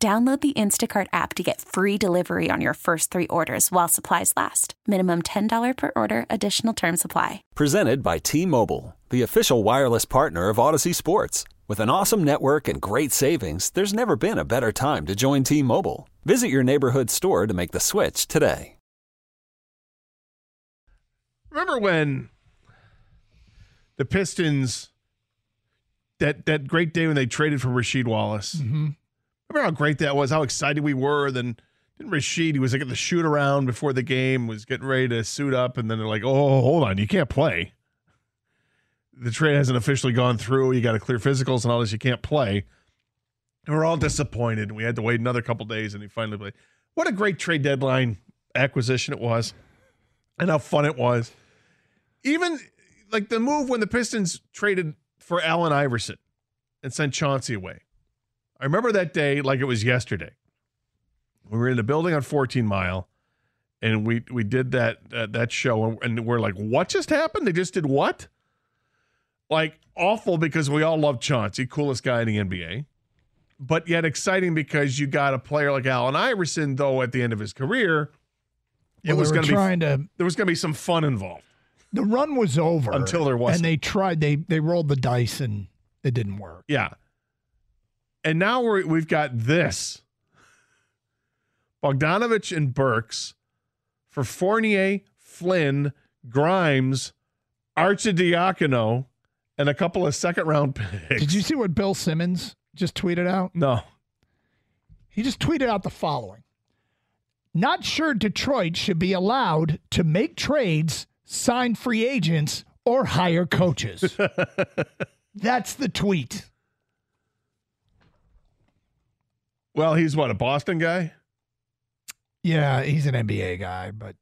Download the Instacart app to get free delivery on your first three orders while supplies last. Minimum $10 per order, additional term supply. Presented by T Mobile, the official wireless partner of Audacy Sports. With an awesome network and great savings, there's never been a better time to join T Mobile. Visit your neighborhood store to make the switch today. Remember when the Pistons that that great day when they traded for Rasheed Wallace? Mm-hmm. Remember how great that was? How excited we were. Then didn't Rasheed? He was like at the shoot around before the game, was getting ready to suit up, and then they're like, "Oh, hold on, you can't play. The trade hasn't officially gone through. You got to clear physicals and all this. You can't play." And we're all disappointed. We had to wait another couple days, and he finally played. What a great trade deadline acquisition it was, and how fun it was. Even like the move when the Pistons traded for Allen Iverson and sent Chauncey away. I remember that day like it was yesterday. We were in the building on 14 Mile, and we we did that uh, that show, and we're like, "What just happened? They just did what?" Like awful because we all love Chauncey, coolest guy in the NBA, but yet exciting because you got a player like Allen Iverson, though at the end of his career, it was going to be trying to. there was going to be some fun involved. The run was over Until there wasn't. and they tried. They they rolled the dice and it didn't work. Yeah. And now we're, we've got this Bogdanovich and Burks for Fournier, Flynn, Grimes, Arcidiacono, and a couple of second round picks. Did you see what Bill Simmons just tweeted out? No. He just tweeted out the following. Not sure Detroit should be allowed to make trades, sign free agents, or hire coaches. That's the tweet. Well, he's what, a Boston guy? Yeah, he's an NBA guy, but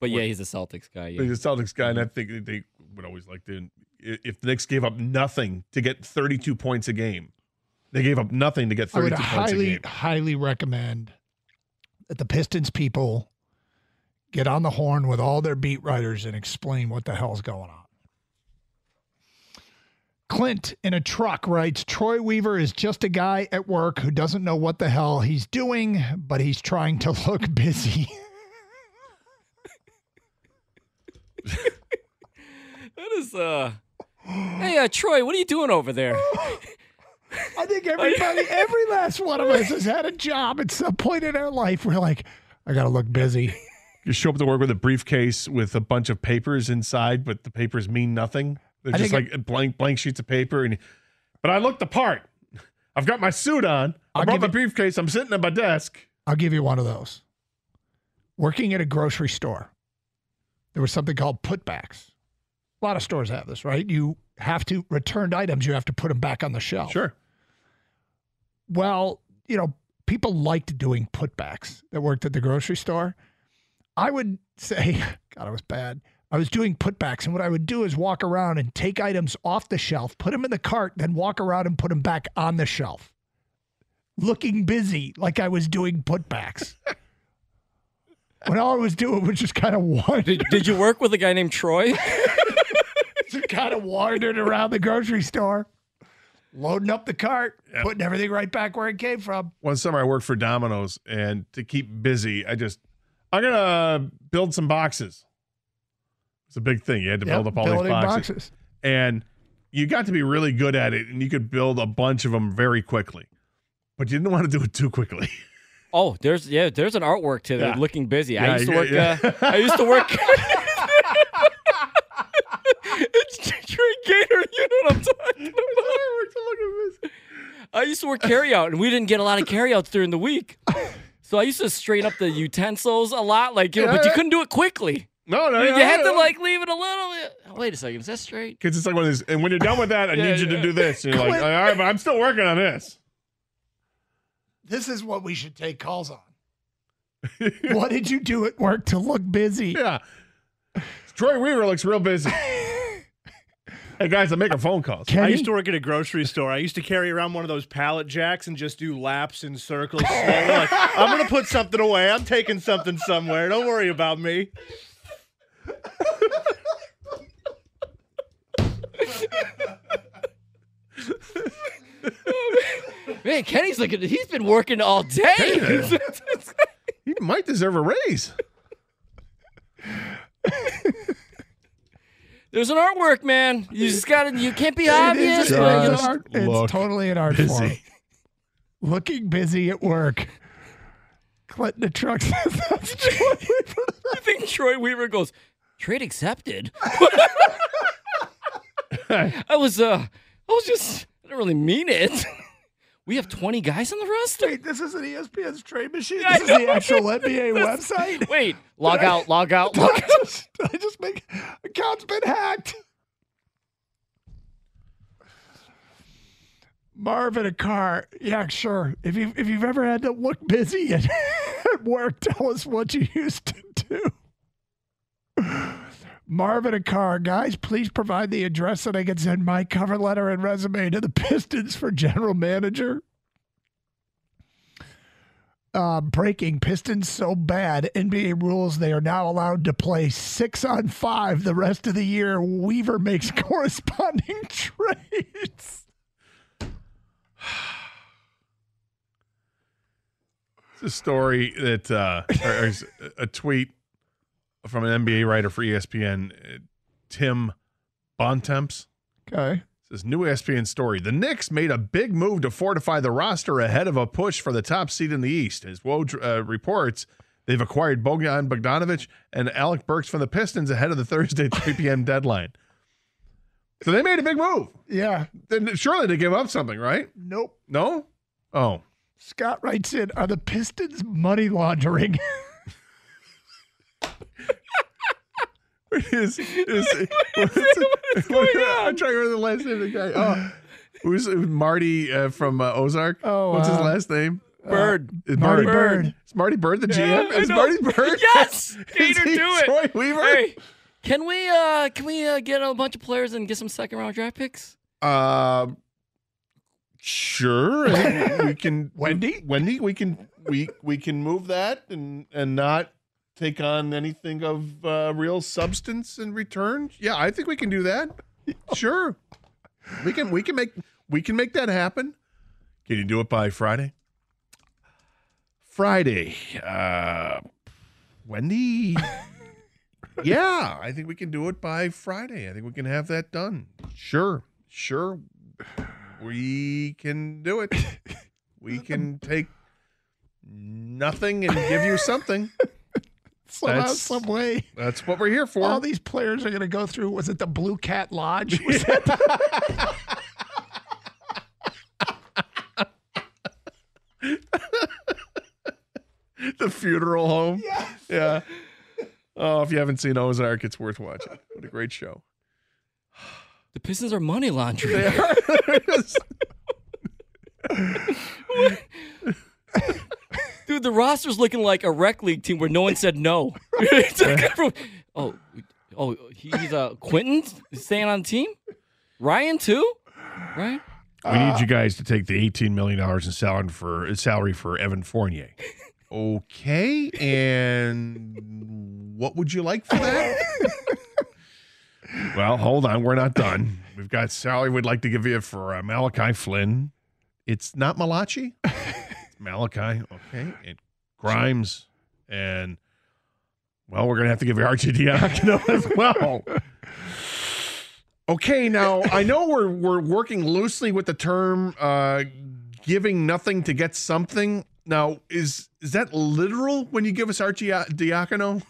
But yeah, he's a Celtics guy. Yeah. He's a Celtics guy, and I mm-hmm. think they would always like to. If the Knicks gave up nothing to get 32 points a game, they gave up nothing to get 32 points a game. I highly, game. highly recommend that the Pistons people get on the horn with all their beat writers and explain what the hell's going on. Clint in a truck writes Troy Weaver is just a guy at work who doesn't know what the hell he's doing, but he's trying to look busy. That is uh. Hey, uh, Troy, what are you doing over there? I think everybody, every last one of us has had a job at some point in our life. We're like, I got to look busy. You show up to work with a briefcase with a bunch of papers inside, but the papers mean nothing. They're I just like blank blank sheets of paper. And but I look the part. I've got my suit on. I I'll brought my you- briefcase. I'm sitting at my desk. I'll give you one of those. Working at a grocery store, there was something called putbacks. A lot of stores have this, right? You have to returned items, you have to put them back on the shelf. Sure. Well, you know, people liked doing putbacks that worked at the grocery store. I would say, God, I was bad. I was doing putbacks, and what I would do is walk around and take items off the shelf, put them in the cart, then walk around and put them back on the shelf, looking busy like I was doing putbacks. when all I was doing was just kind of wandering, Did, did you work with a guy named Troy? just kind of wandering around the grocery store, loading up the cart, putting everything right back where it came from. One summer I worked for Domino's, and to keep busy, I just I'm gonna build some boxes. It's a big thing. You had to build Yep, up all these boxes. boxes. and you got to be really good at it, and you could build a bunch of them very quickly. But you didn't want to do it too quickly. Oh, there's yeah, there's an artwork to Yeah. looking busy. Yeah, I used to yeah, work. yeah. Uh, I used to work. it's Troy Gator. You know what I'm talking about. I used to work carryout, and we didn't get a lot of carryouts during the week. So I used to straighten up the utensils a lot, like you know, but you couldn't do it quickly. No, no, You no, had no. to like leave it a little bit. Oh, wait a second, is that straight? Because it's like one of these, and when you're done with that, I Yeah, need you to do this. And you're like, all right, but I'm still working on this. This is what we should take calls on. what did you do at work to look busy? Yeah. Troy Weaver looks real busy. hey guys, I'm making phone calls. I used to work at a grocery store. I used to carry around one of those pallet jacks and just do laps in circles. like, I'm going to put something away. I'm taking something somewhere. Don't worry about me. Man, Kenny's looking. He's been working all day. He might deserve a raise. There's an artwork, man. You just got to. You can't be It obvious. is but, you know. art- it's totally an art form. Looking busy at work. Clinton the truck says that's Troy Weaver. I think Troy Weaver goes trade accepted. I was uh, I was just. I didn't really mean it. We have 20 guys on the roster. Wait, this isn't ESPN's trade machine. I This is the actual NBA website. Wait, log out, log out, log I out. just, did I just make account's been hacked. Marvin a car. Yeah, sure. If you if you've ever had to look busy at, at work, tell us what you used to do. Marvin a car. Guys, please provide the address that I can send my cover letter and resume to the Pistons for general manager. Uh, breaking Pistons so bad NBA rules they are now allowed to play six on five the rest of the year. Weaver makes corresponding trades. It's a story that uh, or, or a tweet from an NBA writer for ESPN, uh, Tim Bontemps. Okay. This new ESPN story. The Knicks made a big move to fortify the roster ahead of a push for the top seed in the East. As Woj uh, reports, they've acquired Bogdan Bogdanovich and Alec Burks from the Pistons ahead of the Thursday 3 p.m. deadline. So they made a big move. Yeah. Then surely they give up something, right? Nope. No? Oh. Scott writes in Are the Pistons money laundering? is, is, what's on? I'm trying to remember the last name of the guy. Oh, who's Marty uh, from uh, Ozark? Oh, what's his uh, last name? Byrde. Is Marty Byrde. Is Marty Byrde the GM? I is. Marty Byrde? Yes! He do it. Troy Weaver? Hey, can we uh can we uh, get a bunch of players and get some second round draft picks? Uh, sure. We can. Wendy? Wendy, we can we we can move that and and not take on anything of uh, real substance in return. Yeah, I think we can do that. Sure. We can we can make we can make that happen. Can you do it by Friday? Friday. Uh Wendy. yeah, I think we can do it by Friday. I think we can have that done. Sure. Sure. We can do it. We can take nothing and give you something. Somehow, That's- some way. That's what we're here for. All these players are going to go through. Was it the Blue Cat Lodge? Was that the funeral home. Yeah. Oh, if you haven't seen Ozark, it's worth watching. What a great show. The Pistons are money laundering. Dude, the roster's looking like a rec league team where no one said no. Like oh, oh, he's uh Quentin staying on the team. Ryan too, right? we need you guys to take the $18 million in salary for salary for Evan Fournier. Okay. And what would you like for that? well, hold on. We're not done. We've got salary we'd like to give you for uh, Malachi Flynn. It's not Malachi. It's Malachi. Okay. And Grimes. And, well, we're going to have to give you Arcidiacono as well. Okay, now I know we're we're working loosely with the term uh, giving nothing to get something. Now, is is that literal when you give us Arcidiacono,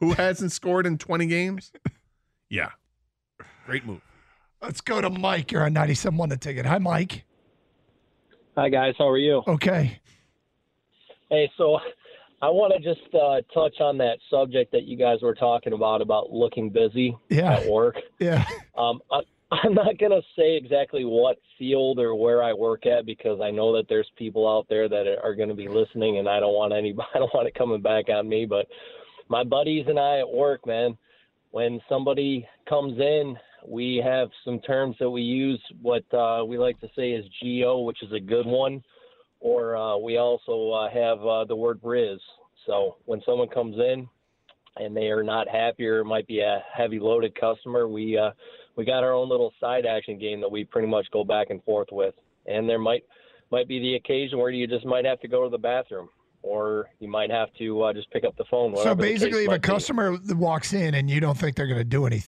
who hasn't scored in twenty games? Yeah, great move. Let's go to Mike. You're on 97 one the ticket. Hi, Mike. Hi guys, how are you? Okay. Hey, so I want to just uh, touch on that subject that you guys were talking about about looking busy Yeah. at work. Yeah. Um, un- I'm not going to say exactly what field or where I work at because I know that there's people out there that are going to be listening, and I don't want anybody, I don't want it coming back on me. But my buddies and I at work, man, when somebody comes in, we have some terms that we use. What uh, we like to say is "go," which is a good one, or uh, we also uh, have uh, the word "riz." So when someone comes in and they are not happy or it might be a heavy loaded customer, we uh, we got our own little side action game that we pretty much go back and forth with. And there might might be the occasion where you just might have to go to the bathroom or you might have to uh, just pick up the phone. So basically, if a customer be. walks in and you don't think they're going to do anything,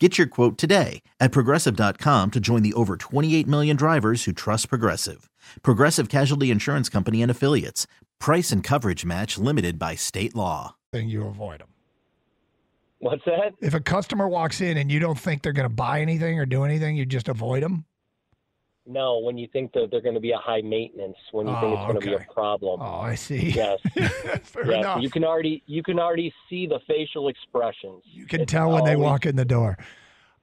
Get your quote today at progressive.com to join the over 28 million drivers who trust Progressive. Progressive Casualty Insurance Company and Affiliates. Price and coverage match limited by state law. Then you avoid them. What's that? If a customer walks in and you don't think they're going to buy anything or do anything, you just avoid them? No, when you think that they're going to be a high maintenance, when you oh, think it's going okay. to be a problem. Oh, I see. Yes. Fair yes. enough. You can already you can already see the facial expressions. You can it's tell when always... they walk in the door.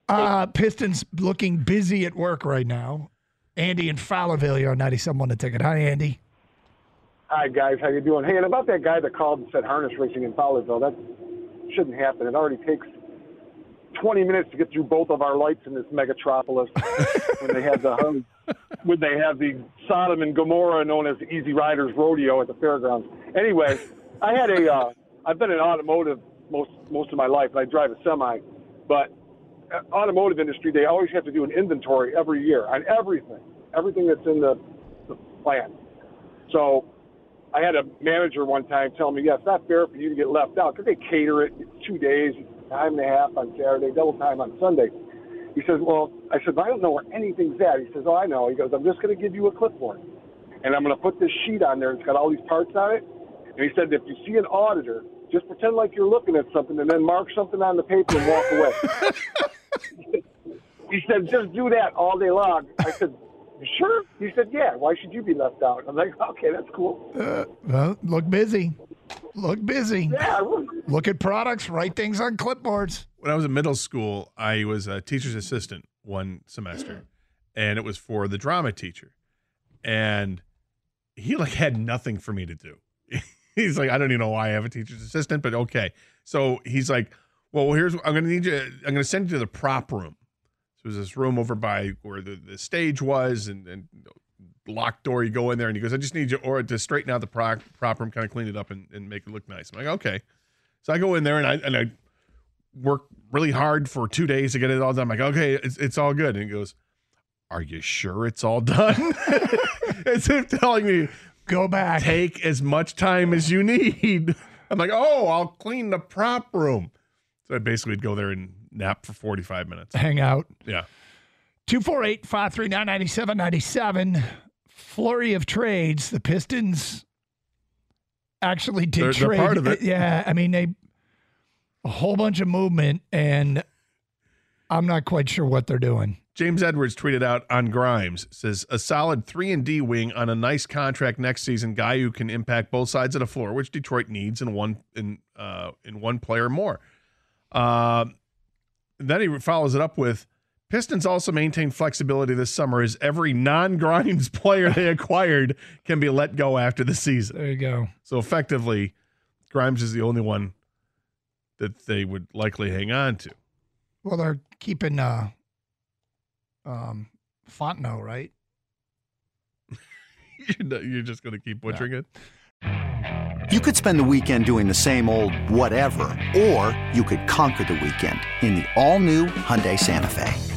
Uh, Pistons looking busy at work right now. Andy in Fowlerville, you're on 97 on the ticket. Hi, Andy. Hi, guys. How you doing? Hey, and about that guy that called and said harness racing in Fowlerville, that shouldn't happen. It already takes 20 minutes to get through both of our lights in this megatropolis when they have the when they have the Sodom and Gomorrah known as the Easy Riders Rodeo at the fairgrounds. Anyway, I had a uh, I've been in automotive most most of my life, and I drive a semi, but uh, automotive industry they always have to do an inventory every year on everything, everything that's in the, the plant. So I had a manager one time tell me, "Yeah, it's not fair for you to get left out because they cater it two days, time and a half on Saturday, double time on Sunday." He says, "Well," I said, "I don't know where anything's at." He says, "Oh, I know." He goes, "I'm just going to give you a clipboard, and I'm going to put this sheet on there. It's got all these parts on it." And he said, "If you see an auditor, just pretend like you're looking at something, and then mark something on the paper and walk away." he said, "Just do that all day long." I said, sure? He said, yeah. Why should you be left out? I'm like, okay, that's cool. Uh, well, look busy. Look busy. Yeah. Look at products. Write things on clipboards. When I was in middle school, I was a teacher's assistant one semester, and it was for the drama teacher, and he like had nothing for me to do. he's like, I don't even know why I have a teacher's assistant, but okay. So he's like, well, here's I'm gonna need you. I'm gonna send you to the prop room. So there's this room over by where the, the stage was, and, and locked door. You go in there, and he goes, "I just need you or to straighten out the prop, prop room, kind of clean it up, and, and make it look nice." I'm like, "Okay." So I go in there and I and I work really hard for two days to get it all done. I'm like, "Okay, it's it's all good." And he goes, "Are you sure it's all done?" as if telling me, "Go back, take as much time as you need." I'm like, "Oh, I'll clean the prop room." So I basically would go there and nap for 45 minutes. Hang out. Yeah. 248 539 9797. Flurry of trades. The Pistons actually did they're, trade. They're part of it. Yeah. I mean, they, a whole bunch of movement, and I'm not quite sure what they're doing. James Edwards tweeted out on Grimes says a solid three and D wing on a nice contract next season, guy who can impact both sides of the floor, which Detroit needs in one in uh, in one player more. Uh, then he follows it up with Pistons also maintain flexibility this summer as every non Grimes player they acquired can be let go after the season. There you go. So effectively, Grimes is the only one that they would likely hang on to. Well, they're keeping uh, um, Fontenot, right? you're, not, you're just going to keep butchering it. You could spend the weekend doing the same old whatever, or you could conquer the weekend in the all-new Hyundai Santa Fe.